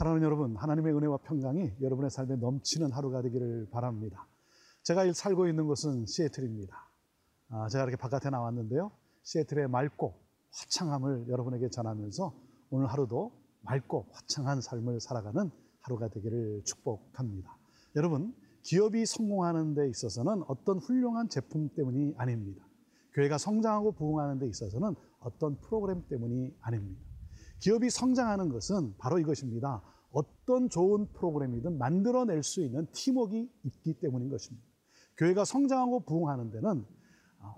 사랑하는 여러분, 하나님의 은혜와 평강이 여러분의 삶에 넘치는 하루가 되기를 바랍니다. 제가 살고 있는 곳은 시애틀입니다. 아, 제가 이렇게 바깥에 나왔는데요. 시애틀의 맑고 화창함을 여러분에게 전하면서 오늘 하루도 맑고 화창한 삶을 살아가는 하루가 되기를 축복합니다. 여러분, 기업이 성공하는 데 있어서는 어떤 훌륭한 제품 때문이 아닙니다. 교회가 성장하고 부흥하는 데 있어서는 어떤 프로그램 때문이 아닙니다. 기업이 성장하는 것은 바로 이것입니다. 어떤 좋은 프로그램이든 만들어낼 수 있는 팀워크가 있기 때문인 것입니다. 교회가 성장하고 부흥하는 데는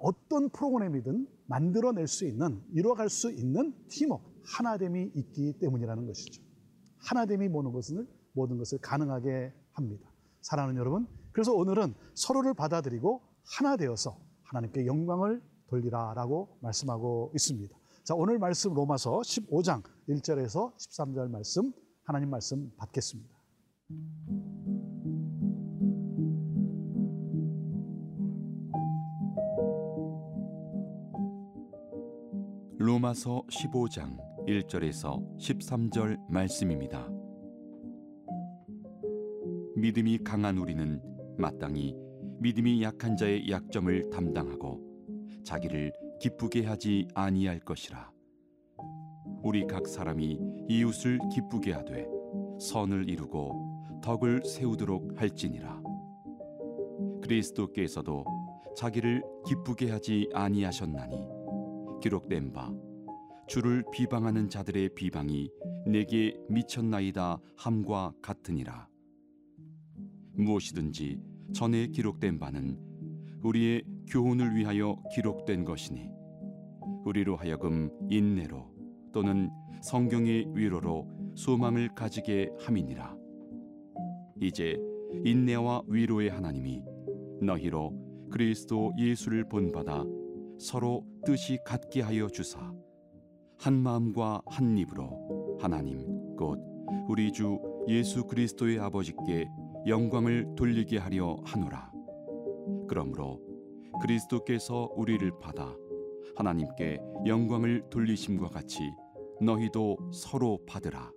어떤 프로그램이든 만들어낼 수 있는, 이루어갈 수 있는 팀워크, 하나됨이 있기 때문이라는 것이죠. 하나됨이 모든 것을, 모든 것을 가능하게 합니다. 사랑하는 여러분, 그래서 오늘은 서로를 받아들이고 하나 되어서 하나님께 영광을 돌리라라고 말씀하고 있습니다. 자, 오늘 말씀 로마서 15장 1절에서 13절 말씀 하나님 말씀 받겠습니다. 로마서 15장 1절에서 13절 말씀입니다. 믿음이 강한 우리는 마땅히 믿음이 약한 자의 약점을 담당하고 자기를 기쁘게 하지 아니할 것이라. 우리 각 사람이 이웃을 기쁘게 하되 선을 이루고 덕을 세우도록 할지니라. 그리스도께서도 자기를 기쁘게 하지 아니하셨나니 기록된 바 주를 비방하는 자들의 비방이 내게 미쳤나이다 함과 같으니라. 무엇이든지 전에 기록된 바는 우리의 교훈을 위하여 기록된 것이니 우리로 하여금 인내로 또는 성경의 위로로 소망을 가지게 함이니라. 이제 인내와 위로의 하나님이 너희로 그리스도 예수를 본받아 서로 뜻이 같게 하여 주사 한 마음과 한 입으로 하나님 곧 우리 주 예수 그리스도의 아버지께 영광을 돌리게 하려 하노라. 그러므로 그리스도께서 우리를 받아 하나님께 영광을 돌리심과 같이 너희도 서로 받으라.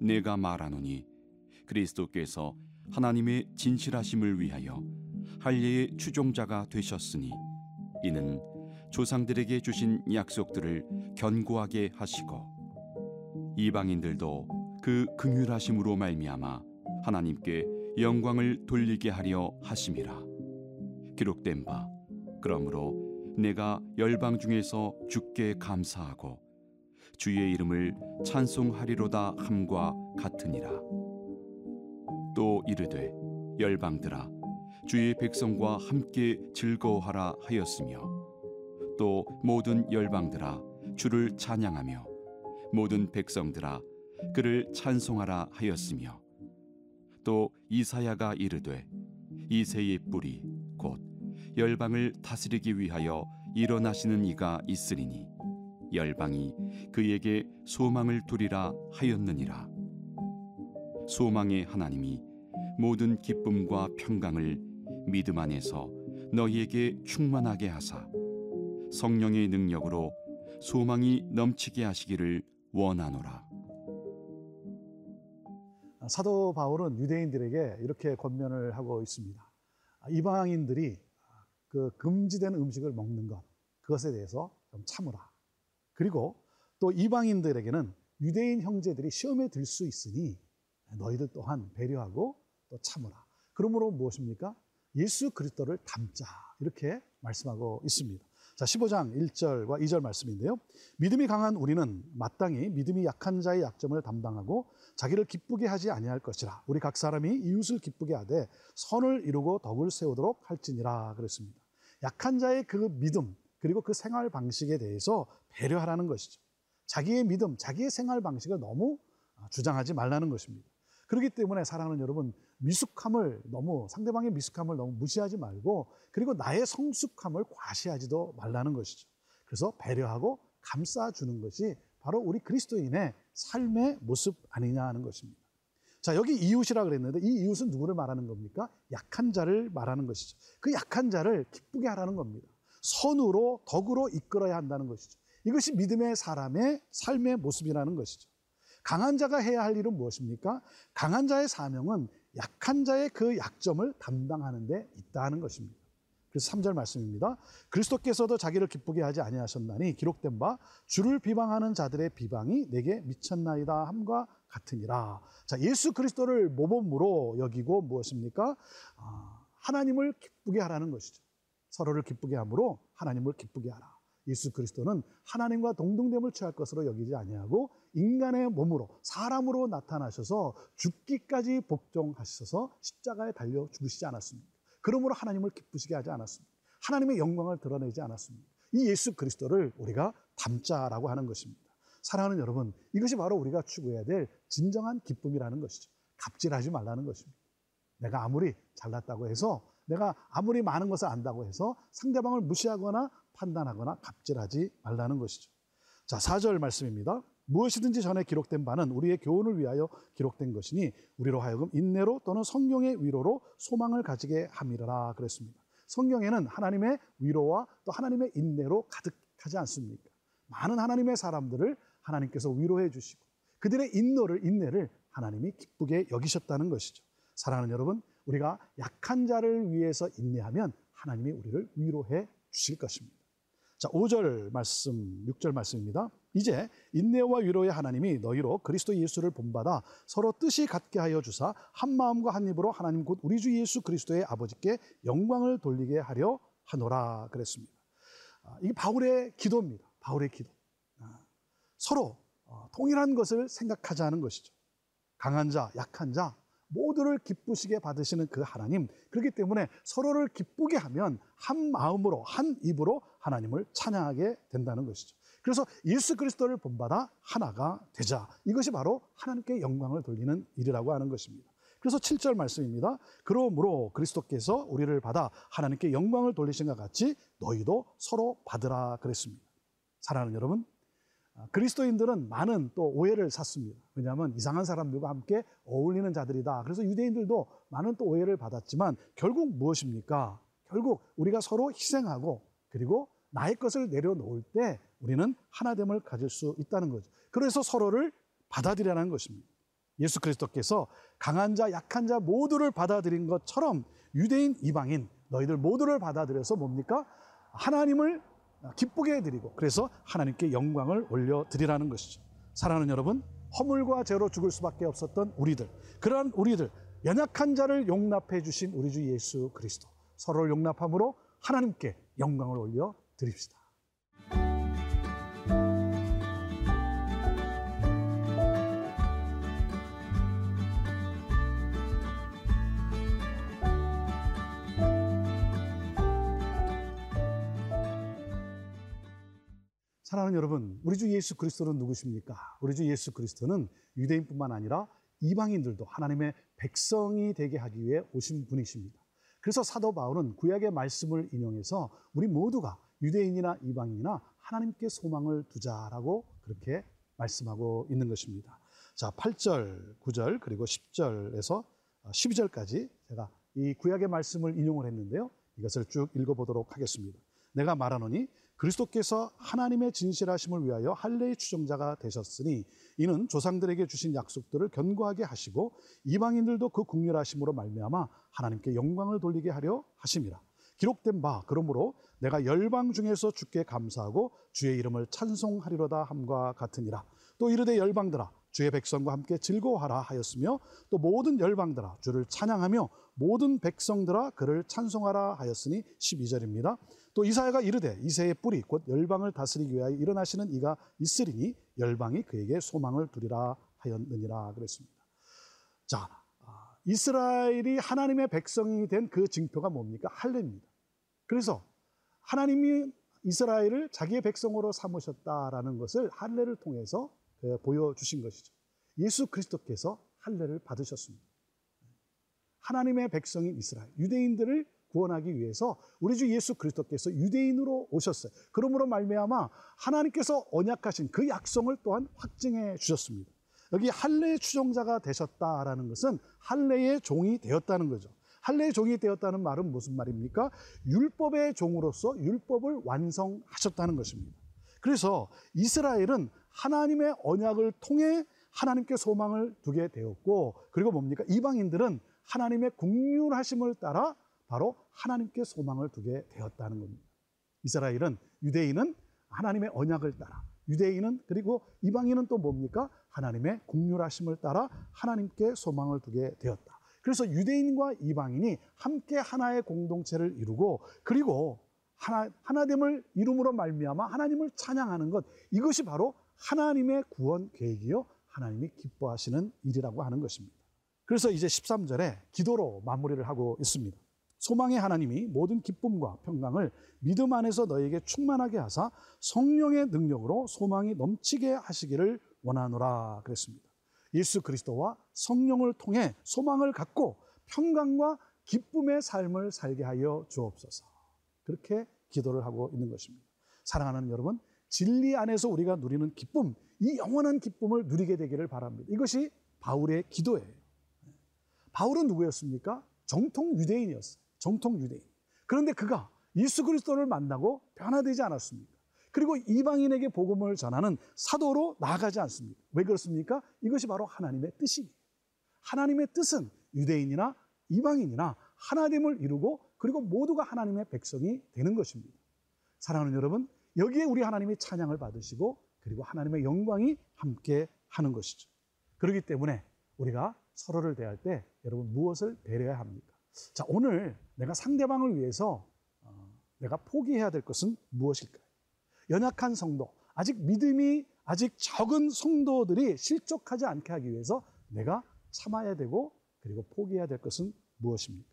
내가 말하노니 그리스도께서 하나님의 진실하심을 위하여 할례의 추종자가 되셨으니 이는 조상들에게 주신 약속들을 견고하게 하시고 이방인들도 그 긍휼하심으로 말미암아 하나님께 영광을 돌리게 하려 하심이라 기록된 바 그러므로 내가 열방 중에서 주께 감사하고 주의 이름을 찬송하리로다 함과 같으니라. 또 이르되 열방들아 주의 백성과 함께 즐거워하라 하였으며 또 모든 열방들아 주를 찬양하며 모든 백성들아 그를 찬송하라 하였으며 또 이사야가 이르되 이새의 뿌리 곧 열방을 다스리기 위하여 일어나시는 이가 있으리니 열방이 그에게 소망을 두리라 하였느니라 소망의 하나님이 모든 기쁨과 평강을 믿음 안에서 너희에게 충만하게 하사 성령의 능력으로 소망이 넘치게 하시기를 원하노라. 사도 바울은 유대인들에게 이렇게 권면을 하고 있습니다. 이방인들이 그 금지된 음식을 먹는 것, 그것에 대해서 좀 참으라. 그리고 또 이방인들에게는 유대인 형제들이 시험에 들 수 있으니 너희들 또한 배려하고 또 참으라. 그러므로 무엇입니까? 예수 그리스도를 닮자. 이렇게 말씀하고 있습니다. 자, 15장 1절과 2절 말씀인데요. 믿음이 강한 우리는 마땅히 믿음이 약한 자의 약점을 담당하고 자기를 기쁘게 하지 아니할 것이라. 우리 각 사람이 이웃을 기쁘게 하되 선을 이루고 덕을 세우도록 할지니라 그랬습니다. 약한 자의 그 믿음 그리고 그 생활 방식에 대해서 배려하라는 것이죠. 자기의 믿음, 자기의 생활 방식을 너무 주장하지 말라는 것입니다. 그렇기 때문에 사랑하는 여러분, 미숙함을 너무 상대방의 미숙함을 너무 무시하지 말고 그리고 나의 성숙함을 과시하지도 말라는 것이죠. 그래서 배려하고 감싸주는 것이 바로 우리 그리스도인의 삶의 모습 아니냐 하는 것입니다. 자, 여기 이웃이라 그랬는데 이 이웃은 누구를 말하는 겁니까? 약한 자를 말하는 것이죠. 그 약한 자를 기쁘게 하라는 겁니다. 선으로 덕으로 이끌어야 한다는 것이죠. 이것이 믿음의 사람의 삶의 모습이라는 것이죠. 강한 자가 해야 할 일은 무엇입니까? 강한 자의 사명은 약한 자의 그 약점을 담당하는 데 있다는 것입니다. 그래서 3절 말씀입니다. 그리스도께서도 자기를 기쁘게 하지 아니하셨나니 기록된 바 주를 비방하는 자들의 비방이 내게 미쳤나이다 함과 같으니라. 자, 예수 그리스도를 모범으로 여기고 무엇입니까? 아, 하나님을 기쁘게 하라는 것이죠. 서로를 기쁘게 함으로 하나님을 기쁘게 하라. 예수 그리스도는 하나님과 동등됨을 취할 것으로 여기지 아니하고 인간의 몸으로 사람으로 나타나셔서 죽기까지 복종하셔서 십자가에 달려 죽으시지 않았습니다. 그러므로 하나님을 기쁘시게 하지 않았습니다. 하나님의 영광을 드러내지 않았습니다. 이 예수 그리스도를 우리가 담자라고 하는 것입니다. 사랑하는 여러분, 이것이 바로 우리가 추구해야 될 진정한 기쁨이라는 것이죠. 갑질하지 말라는 것입니다. 내가 아무리 잘났다고 해서 내가 아무리 많은 것을 안다고 해서 상대방을 무시하거나 판단하거나 갑질하지 말라는 것이죠. 자, 4절 말씀입니다. 무엇이든지 전에 기록된 바는 우리의 교훈을 위하여 기록된 것이니 우리로 하여금 인내로 또는 성경의 위로로 소망을 가지게 함이라 그랬습니다. 성경에는 하나님의 위로와 또 하나님의 인내로 가득하지 않습니까? 많은 하나님의 사람들을 하나님께서 위로해 주시고 그들의 인노를 인내를 하나님이 기쁘게 여기셨다는 것이죠. 사랑하는 여러분, 우리가 약한 자를 위해서 인내하면 하나님이 우리를 위로해 주실 것입니다. 자, 5절 말씀, 6절 말씀입니다. 이제 인내와 위로의 하나님이 너희로 그리스도 예수를 본받아 서로 뜻이 같게 하여 주사 한 마음과 한 입으로 하나님 곧 우리 주 예수 그리스도의 아버지께 영광을 돌리게 하려 하노라 그랬습니다. 아, 이게 바울의 기도입니다. 바울의 기도. 아, 서로 어, 동일한 것을 생각하자는 것이죠. 강한 자, 약한 자, 모두를 기쁘시게 받으시는 그 하나님. 그렇기 때문에 서로를 기쁘게 하면 한 마음으로, 한 입으로 하나님을 찬양하게 된다는 것이죠. 그래서 예수 그리스도를 본받아 하나가 되자. 이것이 바로 하나님께 영광을 돌리는 일이라고 하는 것입니다. 그래서 7절 말씀입니다. 그러므로 그리스도께서 우리를 받아 하나님께 영광을 돌리신 것 같이 너희도 서로 받으라 그랬습니다. 사랑하는 여러분, 아, 그리스도인들은 많은 또 오해를 샀습니다. 왜냐하면 이상한 사람들과 함께 어울리는 자들이다. 그래서 유대인들도 많은 또 오해를 받았지만 결국 무엇입니까? 결국 우리가 서로 희생하고 그리고 나의 것을 내려놓을 때 우리는 하나됨을 가질 수 있다는 거죠. 그래서 서로를 받아들이라는 것입니다. 예수 그리스도께서 강한 자, 약한 자 모두를 받아들인 것처럼 유대인, 이방인 너희들 모두를 받아들여서 뭡니까? 하나님을 기쁘게 해드리고 그래서 하나님께 영광을 올려드리라는 것이죠. 사랑하는 여러분, 허물과 죄로 죽을 수밖에 없었던 우리들, 그러한 우리들, 연약한 자를 용납해 주신 우리 주 예수 그리스도, 서로를 용납함으로 하나님께 영광을 올려 드립시다. 사랑하는 여러분, 우리 주 예수 그리스도는 누구십니까? 우리 주 예수 그리스도는 유대인뿐만 아니라 이방인들도 하나님의 백성이 되게 하기 위해 오신 분이십니다. 그래서 사도 바울은 구약의 말씀을 인용해서 우리 모두가 유대인이나 이방인이나 하나님께 소망을 두자라고 그렇게 말씀하고 있는 것입니다. 자, 8절, 9절, 그리고 10절에서 12절까지 제가 이 구약의 말씀을 인용을 했는데요. 이것을 쭉 읽어보도록 하겠습니다. 내가 말하노니 그리스도께서 하나님의 진실하심을 위하여 할례의 추종자가 되셨으니 이는 조상들에게 주신 약속들을 견고하게 하시고 이방인들도 그 국률하심으로 말미암아 하나님께 영광을 돌리게 하려 하심이라. 기록된 바 그러므로 내가 열방 중에서 주께 감사하고 주의 이름을 찬송하리로다 함과 같으니라. 또 이르되 열방들아 주의 백성과 함께 즐거워하라 하였으며 또 모든 열방들아 주를 찬양하며 모든 백성들아 그를 찬송하라 하였으니 12절입니다. 또 이사야가 이르되 이새의 뿌리 곧 열방을 다스리기 위하여 일어나시는 이가 있으리니 열방이 그에게 소망을 두리라 하였느니라 그랬습니다. 자, 아, 이스라엘이 하나님의 백성이 된그 징표가 뭡니까? 할례입니다. 그래서 하나님이 이스라엘을 자기의 백성으로 삼으셨다라는 것을 할례를 통해서 그 보여주신 것이죠. 예수 그리스도께서 할례를 받으셨습니다. 하나님의 백성인 이스라엘, 유대인들을 구원하기 위해서 우리 주 예수 그리스도께서 유대인으로 오셨어요. 그러므로 말미암아 하나님께서 언약하신 그 약속을 또한 확증해 주셨습니다. 여기 할례의 추종자가 되셨다라는 것은 할례의 종이 되었다는 거죠. 할례의 종이 되었다는 말은 무슨 말입니까? 율법의 종으로서 율법을 완성하셨다는 것입니다. 그래서 이스라엘은 하나님의 언약을 통해 하나님께 소망을 두게 되었고 그리고 뭡니까? 이방인들은 하나님의 국률하심을 따라 바로 하나님께 소망을 두게 되었다는 겁니다. 이스라엘은 유대인은 하나님의 언약을 따라 유대인은 그리고 이방인은 또 뭡니까? 하나님의 국률하심을 따라 하나님께 소망을 두게 되었다. 그래서 유대인과 이방인이 함께 하나의 공동체를 이루고 그리고 하나 하나됨을 이름으로 말미암아 하나님을 찬양하는 것 이것이 바로 하나님의 구원 계획이요 하나님이 기뻐하시는 일이라고 하는 것입니다. 그래서 이제 13절에 기도로 마무리를 하고 있습니다. 소망의 하나님이 모든 기쁨과 평강을 믿음 안에서 너에게 충만하게 하사 성령의 능력으로 소망이 넘치게 하시기를 원하노라 그랬습니다. 예수 그리스도와 성령을 통해 소망을 갖고 평강과 기쁨의 삶을 살게 하여 주옵소서. 그렇게 기도를 하고 있는 것입니다. 사랑하는 여러분, 진리 안에서 우리가 누리는 기쁨, 이 영원한 기쁨을 누리게 되기를 바랍니다. 이것이 바울의 기도예요. 바울은 누구였습니까? 정통 유대인이었어요. 정통 유대인. 그런데 그가 예수 그리스도를 만나고 변화되지 않았습니다. 그리고 이방인에게 복음을 전하는 사도로 나아가지 않습니다. 왜 그렇습니까? 이것이 바로 하나님의 뜻이에요. 하나님의 뜻은 유대인이나 이방인이나 하나됨을 이루고 그리고 모두가 하나님의 백성이 되는 것입니다. 사랑하는 여러분, 여기에 우리 하나님이 찬양을 받으시고 그리고 하나님의 영광이 함께 하는 것이죠. 그렇기 때문에 우리가 서로를 대할 때 여러분 무엇을 배려해야 합니까? 자, 오늘 내가 상대방을 위해서 어, 내가 포기해야 될 것은 무엇일까요? 연약한 성도, 아직 믿음이 아직 적은 성도들이 실족하지 않게 하기 위해서 내가 참아야 되고 그리고 포기해야 될 것은 무엇입니까?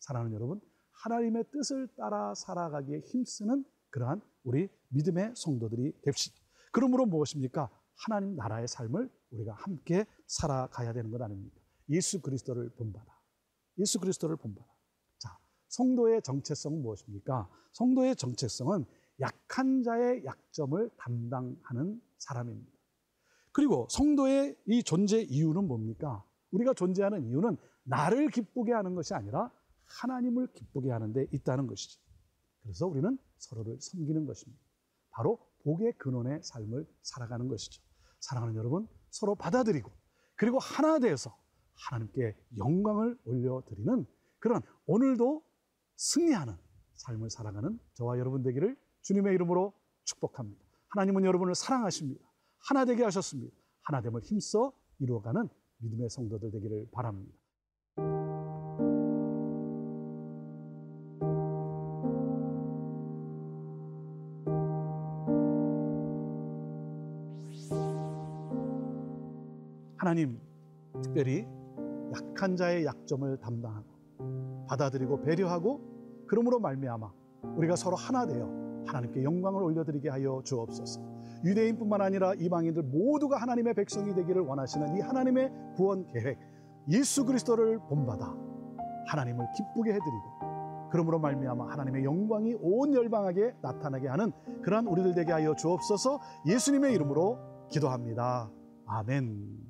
사랑하는 여러분, 하나님의 뜻을 따라 살아가기에 힘쓰는 그러한 우리 믿음의 성도들이 됩시다. 그러므로 무엇입니까? 하나님 나라의 삶을 우리가 함께 살아가야 되는 것 아닙니까? 예수 그리스도를 본받아. 예수 그리스도를 본받아. 자, 성도의 정체성은 무엇입니까? 성도의 정체성은 약한 자의 약점을 담당하는 사람입니다. 그리고 성도의 이 존재 이유는 뭡니까? 우리가 존재하는 이유는 나를 기쁘게 하는 것이 아니라 하나님을 기쁘게 하는 데 있다는 것이죠. 그래서 우리는 서로를 섬기는 것입니다. 바로 복의 근원의 삶을 살아가는 것이죠. 사랑하는 여러분, 서로 받아들이고 그리고 하나 되어서 하나님께 영광을 올려드리는 그런 오늘도 승리하는 삶을 살아가는 저와 여러분 되기를 주님의 이름으로 축복합니다. 하나님은 여러분을 사랑하십니다. 하나 되게 하셨습니다. 하나됨을 힘써 이루어가는 믿음의 성도들 되기를 바랍니다. 하나님 특별히 약한 자의 약점을 담당하고 받아들이고 배려하고 그러므로 말미암아 우리가 서로 하나 되어 하나님께 영광을 올려드리게 하여 주옵소서. 유대인뿐만 아니라 이방인들 모두가 하나님의 백성이 되기를 원하시는 이 하나님의 구원 계획 예수 그리스도를 본받아 하나님을 기쁘게 해드리고 그러므로 말미암아 하나님의 영광이 온 열방에게 나타나게 하는 그러한 우리들 되게 하여 주옵소서. 예수님의 이름으로 기도합니다. 아멘.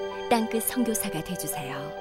땅끝 선교사가 되주세요.